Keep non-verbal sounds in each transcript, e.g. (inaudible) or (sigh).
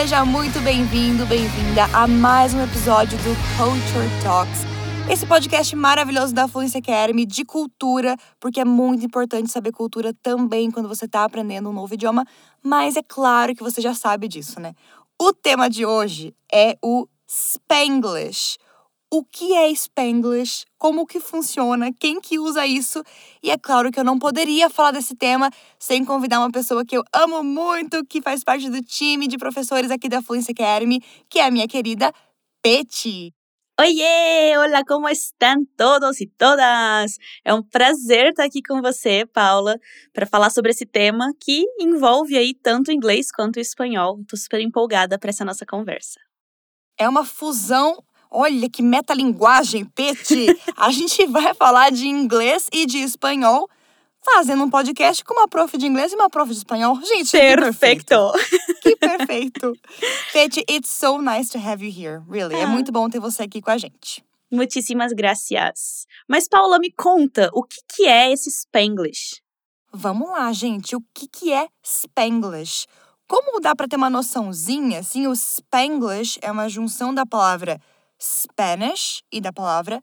seja muito bem-vindo, bem-vinda a mais um episódio do Culture Talks. Esse podcast maravilhoso da Fluência Academy de cultura, porque é muito importante saber cultura também quando você está aprendendo um novo idioma, mas é claro que você já sabe disso, né? O tema de hoje é o Spanglish o que é Spanglish, como que funciona, quem que usa isso. E é claro que eu não poderia falar desse tema sem convidar uma pessoa que eu amo muito, que faz parte do time de professores aqui da Fluency Academy, que é a minha querida Peti. Oiê! Olá, como estão todos e todas? É um prazer estar aqui com você, Paula, para falar sobre esse tema que envolve aí tanto inglês quanto espanhol. Estou super empolgada para essa nossa conversa. É uma fusão Olha que metalinguagem, Peti! A gente vai falar de inglês e de espanhol fazendo um podcast com uma prof de inglês e uma prof de espanhol. Gente, perfeito! Que perfeito! Peti, it's so nice to have you here, really. É ah. É muito bom ter você aqui com a gente. Muitíssimas gracias. Mas, Paula, me conta, o que, que é esse Spanglish? Vamos lá, gente. O que, que é Spanglish? Como dá para ter uma noçãozinha, assim, o Spanglish é uma junção da palavra Spanish e da palavra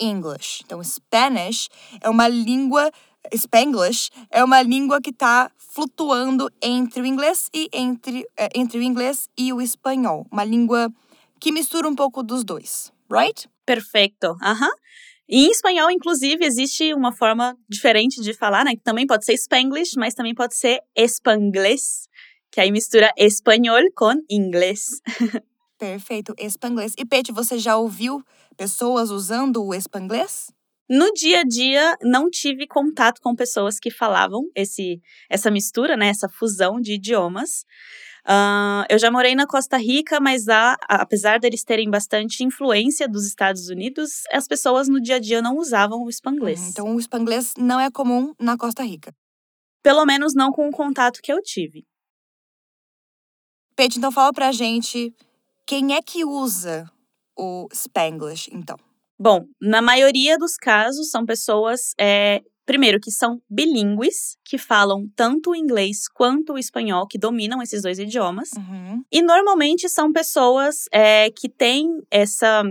English. Então, Spanish é uma língua, Spanglish é uma língua que está flutuando entre o inglês e entre, é, entre o inglês e o espanhol. Uma língua que mistura um pouco dos dois, right? Perfeito. Aham. -huh. em espanhol, inclusive, existe uma forma diferente de falar, né? Que também pode ser Spanglish, mas também pode ser Espanglês, que aí mistura espanhol com inglês. (laughs) Perfeito, espanglês. E Pete, você já ouviu pessoas usando o espanglês? No dia a dia, não tive contato com pessoas que falavam esse, essa mistura, né, essa fusão de idiomas. Uh, eu já morei na Costa Rica, mas lá, apesar deles terem bastante influência dos Estados Unidos, as pessoas no dia a dia não usavam o espanglês. Uhum, então, o espanglês não é comum na Costa Rica. Pelo menos não com o contato que eu tive. Pete, então fala pra gente quem é que usa o Spanglish, então? Bom, na maioria dos casos são pessoas, é, primeiro, que são bilíngues, que falam tanto o inglês quanto o espanhol, que dominam esses dois idiomas. Uhum. E normalmente são pessoas é, que têm essa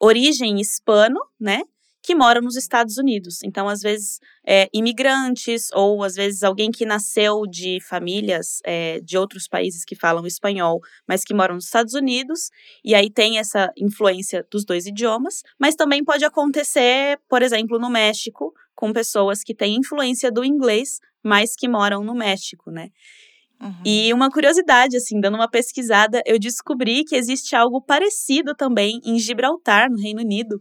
origem hispano, né? Que moram nos Estados Unidos. Então, às vezes, é, imigrantes ou às vezes alguém que nasceu de famílias é, de outros países que falam espanhol, mas que moram nos Estados Unidos, e aí tem essa influência dos dois idiomas. Mas também pode acontecer, por exemplo, no México, com pessoas que têm influência do inglês, mas que moram no México, né? Uhum. E uma curiosidade, assim, dando uma pesquisada, eu descobri que existe algo parecido também em Gibraltar, no Reino Unido,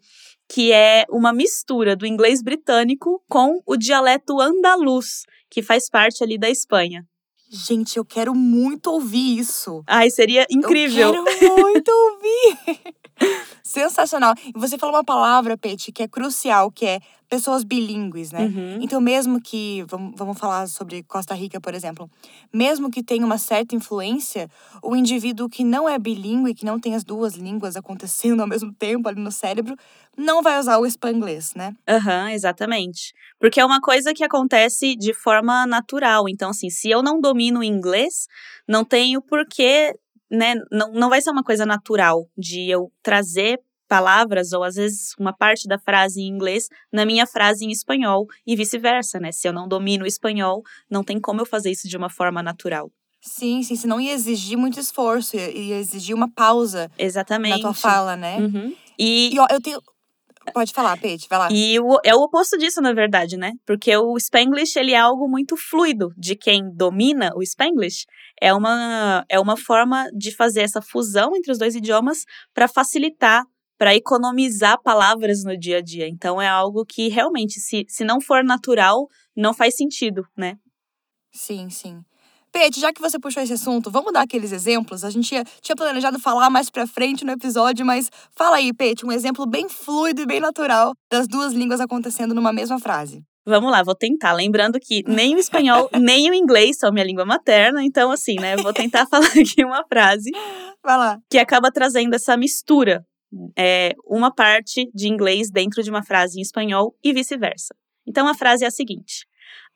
que é uma mistura do inglês britânico com o dialeto andaluz, que faz parte ali da Espanha. Gente, eu quero muito ouvir isso. Ai, seria incrível. Eu quero muito ouvir. (laughs) Sensacional. E você falou uma palavra, Pete, que é crucial, que é pessoas bilíngues, né? Uhum. Então, mesmo que, vamos, vamos falar sobre Costa Rica, por exemplo, mesmo que tenha uma certa influência, o indivíduo que não é bilíngue, que não tem as duas línguas acontecendo (laughs) ao mesmo tempo ali no cérebro, não vai usar o espanglês, né? Aham, uhum, exatamente. Porque é uma coisa que acontece de forma natural. Então, assim, se eu não domino o inglês, não tenho porquê né, não, não vai ser uma coisa natural de eu trazer palavras ou às vezes uma parte da frase em inglês na minha frase em espanhol e vice-versa, né? Se eu não domino o espanhol, não tem como eu fazer isso de uma forma natural. Sim, sim, senão ia exigir muito esforço, ia exigir uma pausa Exatamente. na tua fala, né? Uhum. E, e ó, eu tenho. Pode falar, Pete, vai lá. E o, é o oposto disso, na verdade, né? Porque o Spanglish, ele é algo muito fluido. De quem domina o Spanglish, é uma, é uma forma de fazer essa fusão entre os dois idiomas para facilitar para economizar palavras no dia a dia. Então é algo que realmente, se, se não for natural, não faz sentido, né? Sim, sim. Pete, já que você puxou esse assunto, vamos dar aqueles exemplos? A gente tinha, tinha planejado falar mais pra frente no episódio, mas fala aí, Pete, um exemplo bem fluido e bem natural das duas línguas acontecendo numa mesma frase. Vamos lá, vou tentar. Lembrando que (laughs) nem o espanhol, nem o inglês são minha língua materna, então, assim, né, vou tentar (laughs) falar aqui uma frase. Vai lá. Que acaba trazendo essa mistura é, uma parte de inglês dentro de uma frase em espanhol e vice-versa. Então a frase é a seguinte: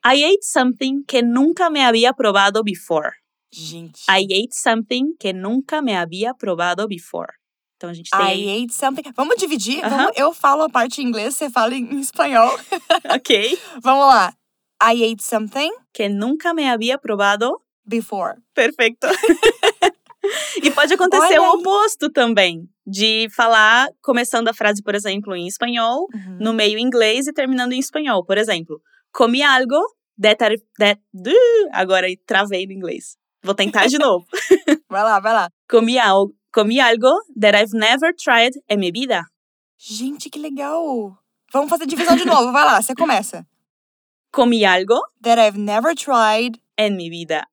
I ate something que nunca me havia provado before. Gente. I ate something que nunca me havia provado before. Então a gente tem. I ate something. Vamos dividir? Aham. Vamos- eu falo a parte em inglês, você fala em espanhol. (laughs) ok. (laughs) Vamos lá. I ate something Que nunca me havia provado. before. Perfeito. (laughs) e pode acontecer o oposto também. De falar, começando a frase, por exemplo, em espanhol, Uhum. no meio em inglês e terminando em espanhol. Por exemplo, comi algo that, I- that du- agora travei no inglês. Vou tentar de novo. (laughs) Vai lá, vai lá. comi, al comi algo that I've never tried en mi vida. Gente, que legal. Vamos fazer divisão de novo. Vai lá, você começa. Comi algo That I've never tried. en mi vida.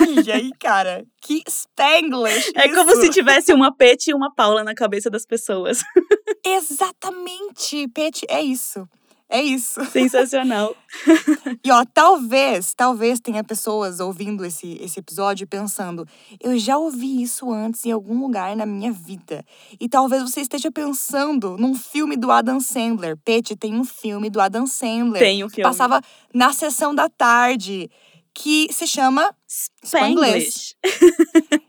Olha aí, cara. Que Spanglish. É como isso. se tivesse uma Pete e uma Paula na cabeça das pessoas. Exatamente. Pet, é isso. É isso. Sensacional. E ó, talvez, talvez tenha pessoas ouvindo esse, esse episódio pensando, eu já ouvi isso antes em algum lugar na minha vida. E talvez você esteja pensando num filme do Adam Sandler. Pete, tem um filme do Adam Sandler. Tem um que filme. passava na sessão da tarde. Que se chama. Spanglish.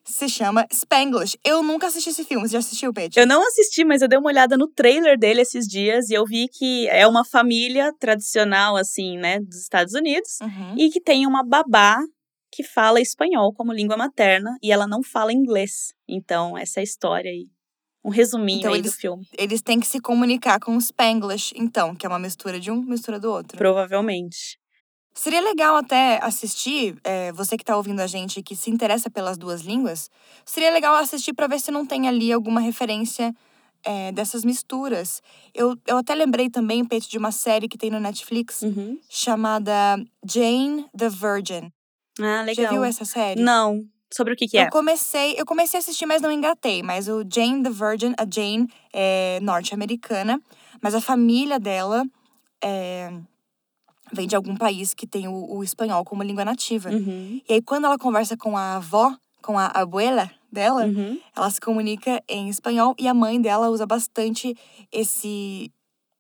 Se chama Spanglish. Eu nunca assisti esse filme. Você já assistiu, Pete? Eu não assisti, mas eu dei uma olhada no trailer dele esses dias e eu vi que é uma família tradicional, assim, né, dos Estados Unidos Uhum. e que tem uma babá que fala espanhol como língua materna e ela não fala inglês. Então, essa é a história aí. Um resuminho Então, aí eles- do filme. Eles têm que se comunicar com o Spanglish, então, que é uma mistura de um, mistura do outro. Provavelmente. Seria legal até assistir, é, você que tá ouvindo a gente e que se interessa pelas duas línguas, seria legal assistir para ver se não tem ali alguma referência é, dessas misturas. Eu, eu até lembrei também, Pete, de uma série que tem no Netflix Uhum. chamada Jane the Virgin. Ah, legal. Já viu essa série? Não. Sobre o que que é? Eu comecei, eu comecei a assistir, mas não engatei. Mas o Jane the Virgin, a Jane é norte-americana, mas a família dela é, vem de algum país que tem o, o espanhol como língua nativa. Uhum. E aí, quando ela conversa com a avó, com a abuela dela, Uhum. ela se comunica em espanhol e a mãe dela usa bastante esse,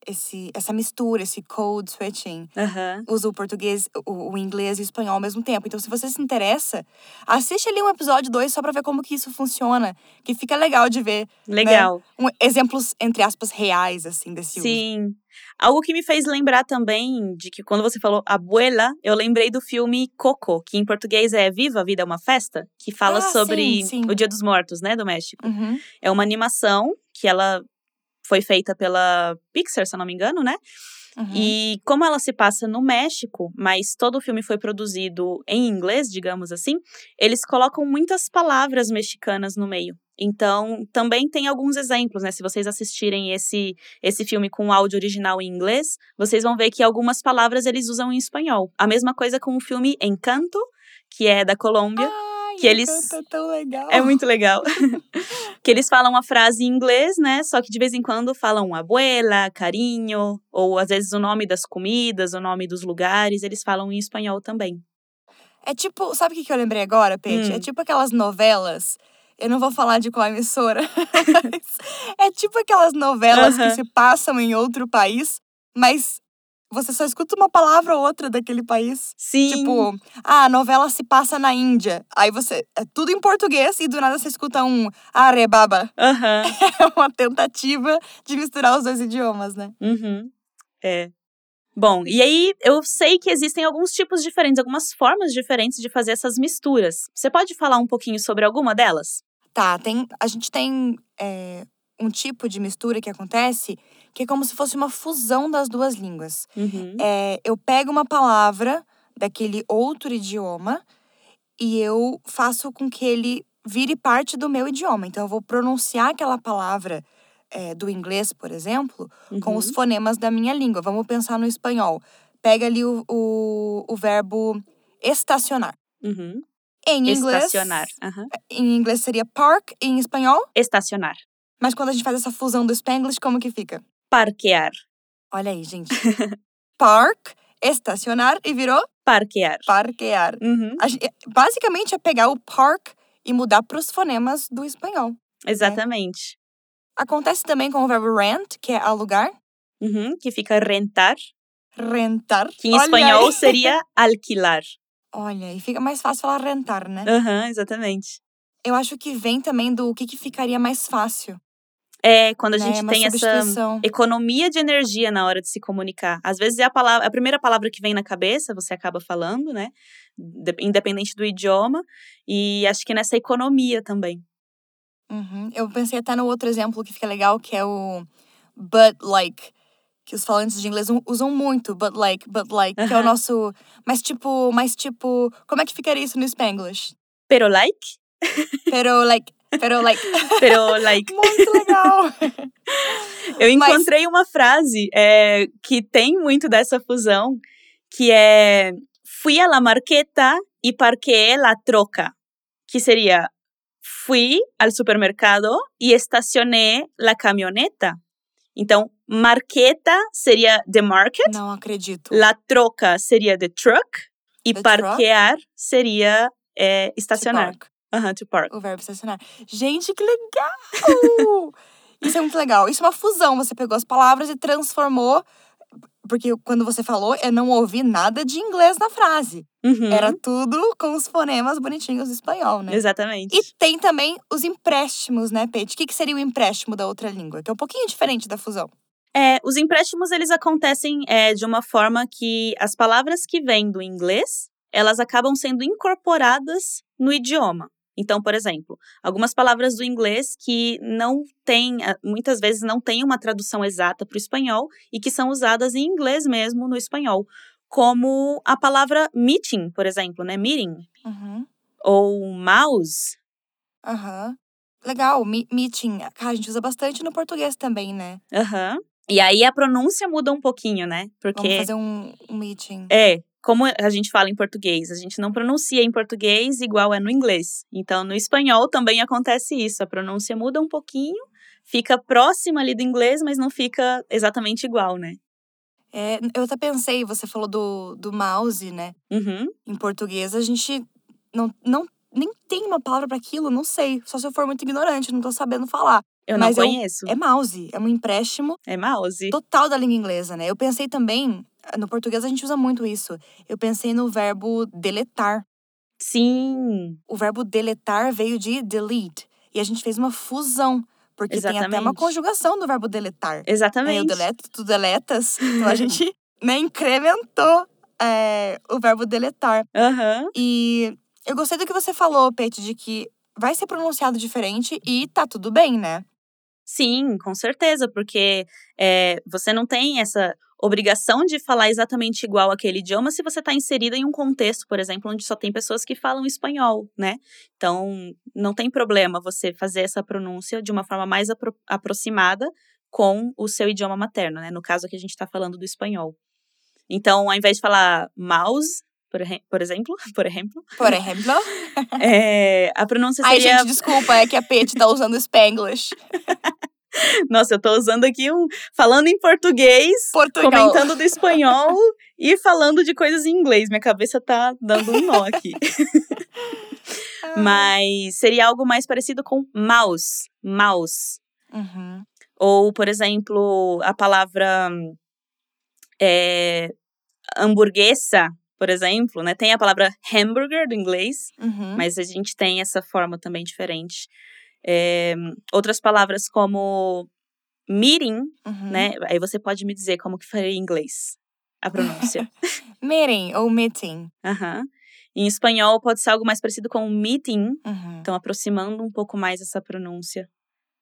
esse, essa mistura, esse code switching Aham. usa o português, o, o inglês e o espanhol ao mesmo tempo. Então, se você se interessa, assiste ali um episódio 2 só pra ver como que isso funciona. Que fica legal de ver Legal. um- exemplos, entre aspas, reais, assim, desse uso. Sim. Algo que me fez lembrar também de que quando você falou abuela, eu lembrei do filme Coco, que em português é Viva a Vida é uma Festa, que fala Ah, sobre sim, sim. o Dia dos Mortos, né, do México. Uhum. É uma animação que ela foi feita pela Pixar, se eu não me engano, né? Uhum. E como ela se passa no México, mas todo o filme foi produzido em inglês, digamos assim, eles colocam muitas palavras mexicanas no meio. Então, também tem alguns exemplos, né? Se vocês assistirem esse, esse filme com áudio original em inglês, vocês vão ver que algumas palavras eles usam em espanhol. A mesma coisa com o filme Encanto, que é da Colômbia. Ai, que eles- é tão legal. É muito legal. (laughs) que eles falam a frase em inglês, né? Só que de vez em quando falam abuela, carinho, ou às vezes o nome das comidas, o nome dos lugares, eles falam em espanhol também. É tipo, sabe o que eu lembrei agora, Pete? Hum. É tipo aquelas novelas. Eu não vou falar de qual emissora. (laughs) é tipo aquelas novelas que se passam em outro país, mas você só escuta uma palavra ou outra daquele país. Sim. Tipo, ah, a novela se passa na Índia. Aí você. É tudo em português e do nada você escuta um arebaba. Aham. (laughs) É uma tentativa de misturar os dois idiomas, né? Uhum. É. Bom, e aí eu sei que existem alguns tipos diferentes, algumas formas diferentes de fazer essas misturas. Você pode falar um pouquinho sobre alguma delas? Tá, tem, a gente tem é, um tipo de mistura que acontece que é como se fosse uma fusão das duas línguas. Uhum. É, eu pego uma palavra daquele outro idioma e eu faço com que ele vire parte do meu idioma. Então, eu vou pronunciar aquela palavra é, do inglês, por exemplo, com Uhum. os fonemas da minha língua. Vamos pensar no espanhol. Pega ali o, o, o verbo estacionar. Uhum. Em inglês, Estacionar. Aham. em inglês seria park, em espanhol. Estacionar. Mas quando a gente faz essa fusão do Spanglish, como que fica? Parquear. Olha aí, gente. (laughs) Park, estacionar e virou Parquear. parquear. Uhum. A gen- Basicamente é pegar o park e mudar para os fonemas do espanhol. Exatamente. Acontece também com o verbo rent, que é alugar. Uhum. Que fica rentar, Rentar. que em Olha espanhol aí. seria (laughs) alquilar. Olha, e fica mais fácil falar rentar, né? Aham, exatamente. Eu acho que vem também do que, que ficaria mais fácil. É, quando a né? gente Uma tem essa economia de energia na hora de se comunicar. Às vezes é a palavra, a primeira palavra que vem na cabeça, você acaba falando, né? De- independente do idioma. E acho que nessa economia também. Uhum. Eu pensei até no outro exemplo que fica legal, que é o but like. Que os falantes de inglês usam muito, but like, but like, que é o nosso. Mas tipo, mas tipo. Como é que ficaria isso no Spanglish? Pero like? Pero like, pero like. (laughs) Pero like. (laughs) Muito legal! Eu Mas- encontrei uma frase é, que tem muito dessa fusão, que é fui a la marqueta e parqué la troca, que seria fui al supermercado e estacioné la camioneta. Então, marqueta seria the market, Não acredito. la troca seria the truck e The parquear seria é, estacionar. Aham, to park. o verbo estacionar. Gente, que legal! (laughs) Isso é muito legal. Isso é uma fusão. Você pegou as palavras e transformou. Porque quando você falou, eu não ouvi nada de inglês na frase. Uhum, Era tudo com os fonemas bonitinhos do espanhol, né? Exatamente. E tem também os empréstimos, né, Pete? O que, que seria o empréstimo da outra língua? Que é um pouquinho diferente da fusão. É, os empréstimos eles acontecem é, de uma forma que as palavras que vêm do inglês elas acabam sendo incorporadas no idioma. Então, por exemplo, algumas palavras do inglês que não têm, ah, muitas vezes não têm uma tradução exata para o espanhol e que são usadas em inglês mesmo no espanhol, como a palavra meeting, por exemplo, né? Meeting Uhum. ou mouse. Aham. Legal, me- meeting. Cara, a gente usa bastante no português também, né? Aham. E aí a pronúncia muda um pouquinho, né? Porque Vamos fazer um, um meeting. É, como a gente fala em português, a gente não pronuncia em português igual é no inglês. Então, no espanhol também acontece isso. A pronúncia muda um pouquinho, fica próxima ali do inglês, mas não fica exatamente igual, né? É, eu até pensei, você falou do, do mouse, né? Uhum. Em português, a gente não, não nem tem uma palavra para aquilo, não sei. Só se eu for muito ignorante, não tô sabendo falar. Eu Mas não eu- conheço. É mouse, é um empréstimo É mouse. total da língua inglesa, né? Eu pensei também, no português a gente usa muito isso. Eu pensei no verbo deletar. Sim, O verbo deletar veio de delete. E a gente fez uma fusão. Porque tem até uma Exatamente. conjugação do verbo deletar. É, eu exatamente. deleto, tu deletas. Então a gente (laughs) (laughs) né, incrementou é, o verbo deletar. Aham. E eu gostei do que você falou, Pete, de que vai ser pronunciado diferente e tá tudo bem, né? Sim, com certeza, porque é, você não tem essa obrigação de falar exatamente igual aquele idioma se você está inserida em um contexto, por exemplo, onde só tem pessoas que falam espanhol, né? Então, não tem problema você fazer essa pronúncia de uma forma mais apro- aproximada com o seu idioma materno, né? No caso aqui a gente está falando do espanhol. Então, ao invés de falar mouse, por, (laughs) por exemplo, por exemplo, Por (laughs) exemplo. é, a pronúncia Ai, seria gente, desculpa, é que a Pete tá usando Spanglish. (laughs) Nossa, eu tô usando aqui um. Falando em português, Portugal. comentando do espanhol e falando de coisas em inglês. Minha cabeça tá dando um nó aqui. Ah. Mas seria algo mais parecido com mouse. Mouse. Uhum. Ou, por exemplo, a palavra é, hamburguesa, por exemplo, né? Tem a palavra hamburger do inglês, Uhum. mas a gente tem essa forma também diferente. É, outras palavras como meeting, Uhum. né? Aí você pode me dizer como que faria em inglês a pronúncia. (laughs) Meeting ou meeting. Aham. Em espanhol pode ser algo mais parecido com meeting, Uhum. então aproximando um pouco mais essa pronúncia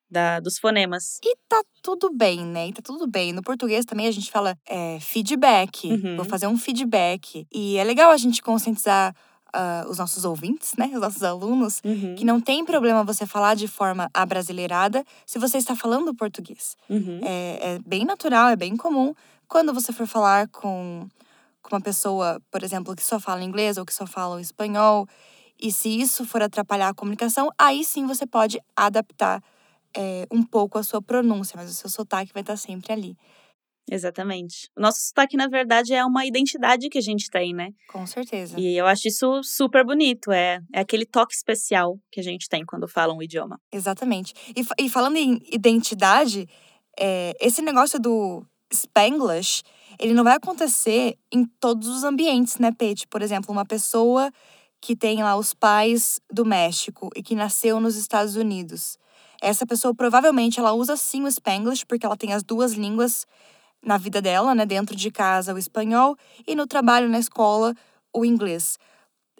da, dos fonemas. E tá tudo bem, né? E tá tudo bem. No português também a gente fala é, feedback. Uhum. Vou fazer um feedback. E é legal a gente conscientizar ah, os nossos ouvintes, né? Os nossos alunos. Uhum, Que não tem problema você falar de forma abrasileirada se você está falando português. uhum, É, é bem natural, é bem comum. Quando você for falar com, com uma pessoa, por exemplo, que só fala inglês ou que só fala espanhol, e se isso for atrapalhar a comunicação, aí sim você pode adaptar é, um pouco a sua pronúncia, mas o seu sotaque vai estar sempre ali. Exatamente. O nosso sotaque, na verdade, é uma identidade que a gente tem, né? Com certeza. E eu acho isso super bonito. É, é aquele toque especial que a gente tem quando fala um idioma. Exatamente. E, e falando em identidade, é, esse negócio do Spanglish ele não vai acontecer em todos os ambientes, né, Pete? Por exemplo, uma pessoa que tem lá os pais do México e que nasceu nos Estados Unidos. Essa pessoa provavelmente ela usa sim o Spanglish, porque ela tem as duas línguas na vida dela, né, dentro de casa o espanhol e no trabalho na escola o inglês.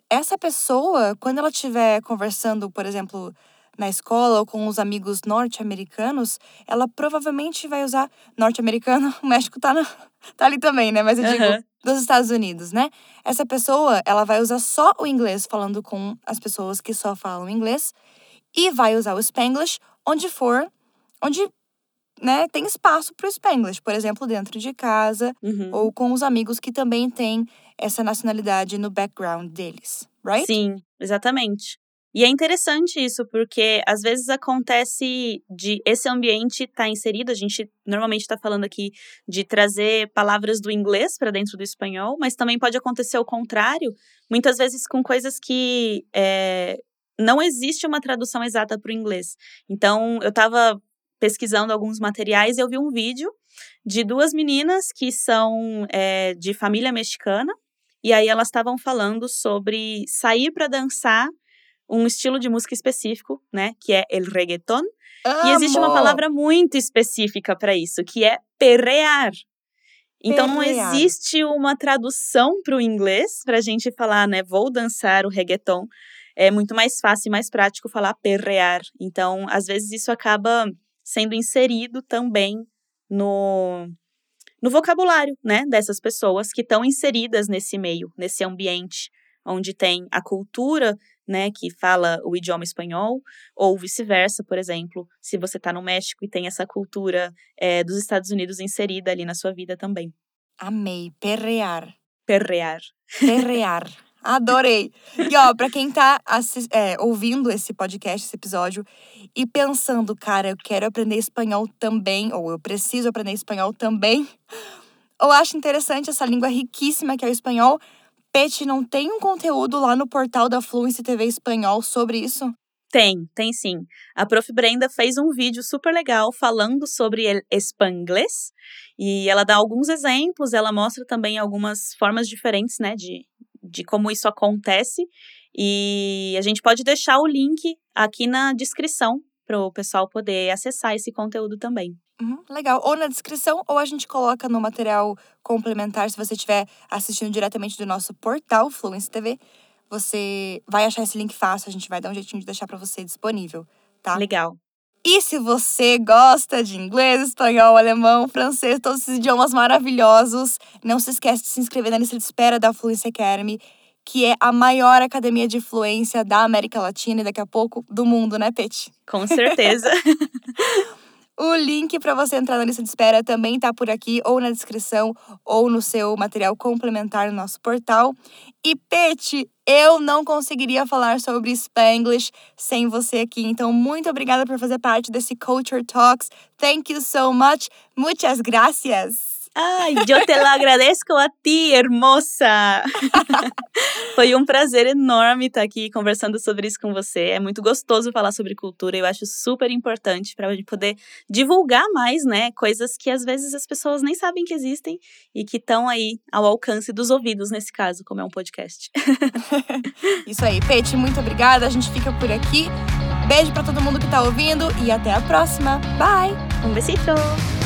Essa pessoa, quando ela estiver conversando, por exemplo, na escola ou com os amigos norte-americanos, ela provavelmente vai usar norte-americano. (laughs) O México tá, no, tá ali também, né? Mas eu digo uhum. dos Estados Unidos, né? Essa pessoa, ela vai usar só o inglês falando com as pessoas que só falam inglês e vai usar o Spanglish onde for, onde né, tem espaço para o Spanglish, por exemplo, dentro de casa uhum. ou com os amigos que também têm essa nacionalidade no background deles, right? Sim, exatamente. E é interessante isso, porque às vezes acontece de esse ambiente estar tá inserido, a gente normalmente está falando aqui de trazer palavras do inglês para dentro do espanhol, mas também pode acontecer o contrário, muitas vezes com coisas que é, não existe uma tradução exata para o inglês. Então, eu estava pesquisando alguns materiais e eu vi um vídeo de duas meninas que são é, de família mexicana, e aí elas estavam falando sobre sair para dançar um estilo de música específico, né, que é el reggaeton. Amo. E existe uma palavra muito específica para isso, que é perrear. Então não existe uma tradução para o inglês para a gente falar, né, vou dançar o reggaeton. É muito mais fácil e mais prático falar perrear. Então, às vezes isso acaba sendo inserido também no no vocabulário, né, dessas pessoas que estão inseridas nesse meio, nesse ambiente onde tem a cultura né, que fala o idioma espanhol, ou vice-versa, por exemplo, se você está no México e tem essa cultura é, dos Estados Unidos inserida ali na sua vida também. Amei, perrear. Perrear. Perrear. Adorei. E ó, pra quem tá é, ouvindo esse podcast, esse episódio, e pensando, cara, eu quero aprender espanhol também, ou eu preciso aprender espanhol também, ou acho interessante essa língua riquíssima que é o espanhol, Pet, não tem um conteúdo lá no portal da Fluency TV Espanhol sobre isso? Tem, tem sim. A Prof. Brenda fez um vídeo super legal falando sobre espanglês e ela dá alguns exemplos, ela mostra também algumas formas diferentes, né, de, de como isso acontece. E a gente pode deixar o link aqui na descrição para o pessoal poder acessar esse conteúdo também. Uhum, legal. Ou na descrição, ou a gente coloca no material complementar, se você estiver assistindo diretamente do nosso portal Fluency TV. Você vai achar esse link fácil, a gente vai dar um jeitinho de deixar para você disponível, tá? Legal. E se você gosta de inglês, espanhol, alemão, francês, todos esses idiomas maravilhosos, não se esquece de se inscrever na lista de espera da Fluency Academy, que é a maior academia de fluência da América Latina e daqui a pouco do mundo, né, Pet? Com certeza. (laughs) O link para você entrar na lista de espera também está por aqui, ou na descrição, ou no seu material complementar no nosso portal. E Pete, eu não conseguiria falar sobre Spanglish sem você aqui. Então, muito obrigada por fazer parte desse Culture Talks. Thank you so much. Muchas gracias. Ai, eu te lo agradezco a ti, hermosa! (laughs) Foi um prazer enorme estar aqui conversando sobre isso com você. É muito gostoso falar sobre cultura. Eu acho super importante para a gente poder divulgar mais, né? Coisas que às vezes as pessoas nem sabem que existem e que estão aí ao alcance dos ouvidos, nesse caso, como é um podcast. (laughs) isso aí, Pete, muito obrigada. A gente fica por aqui. Beijo para todo mundo que está ouvindo e até a próxima. Bye! Um besito!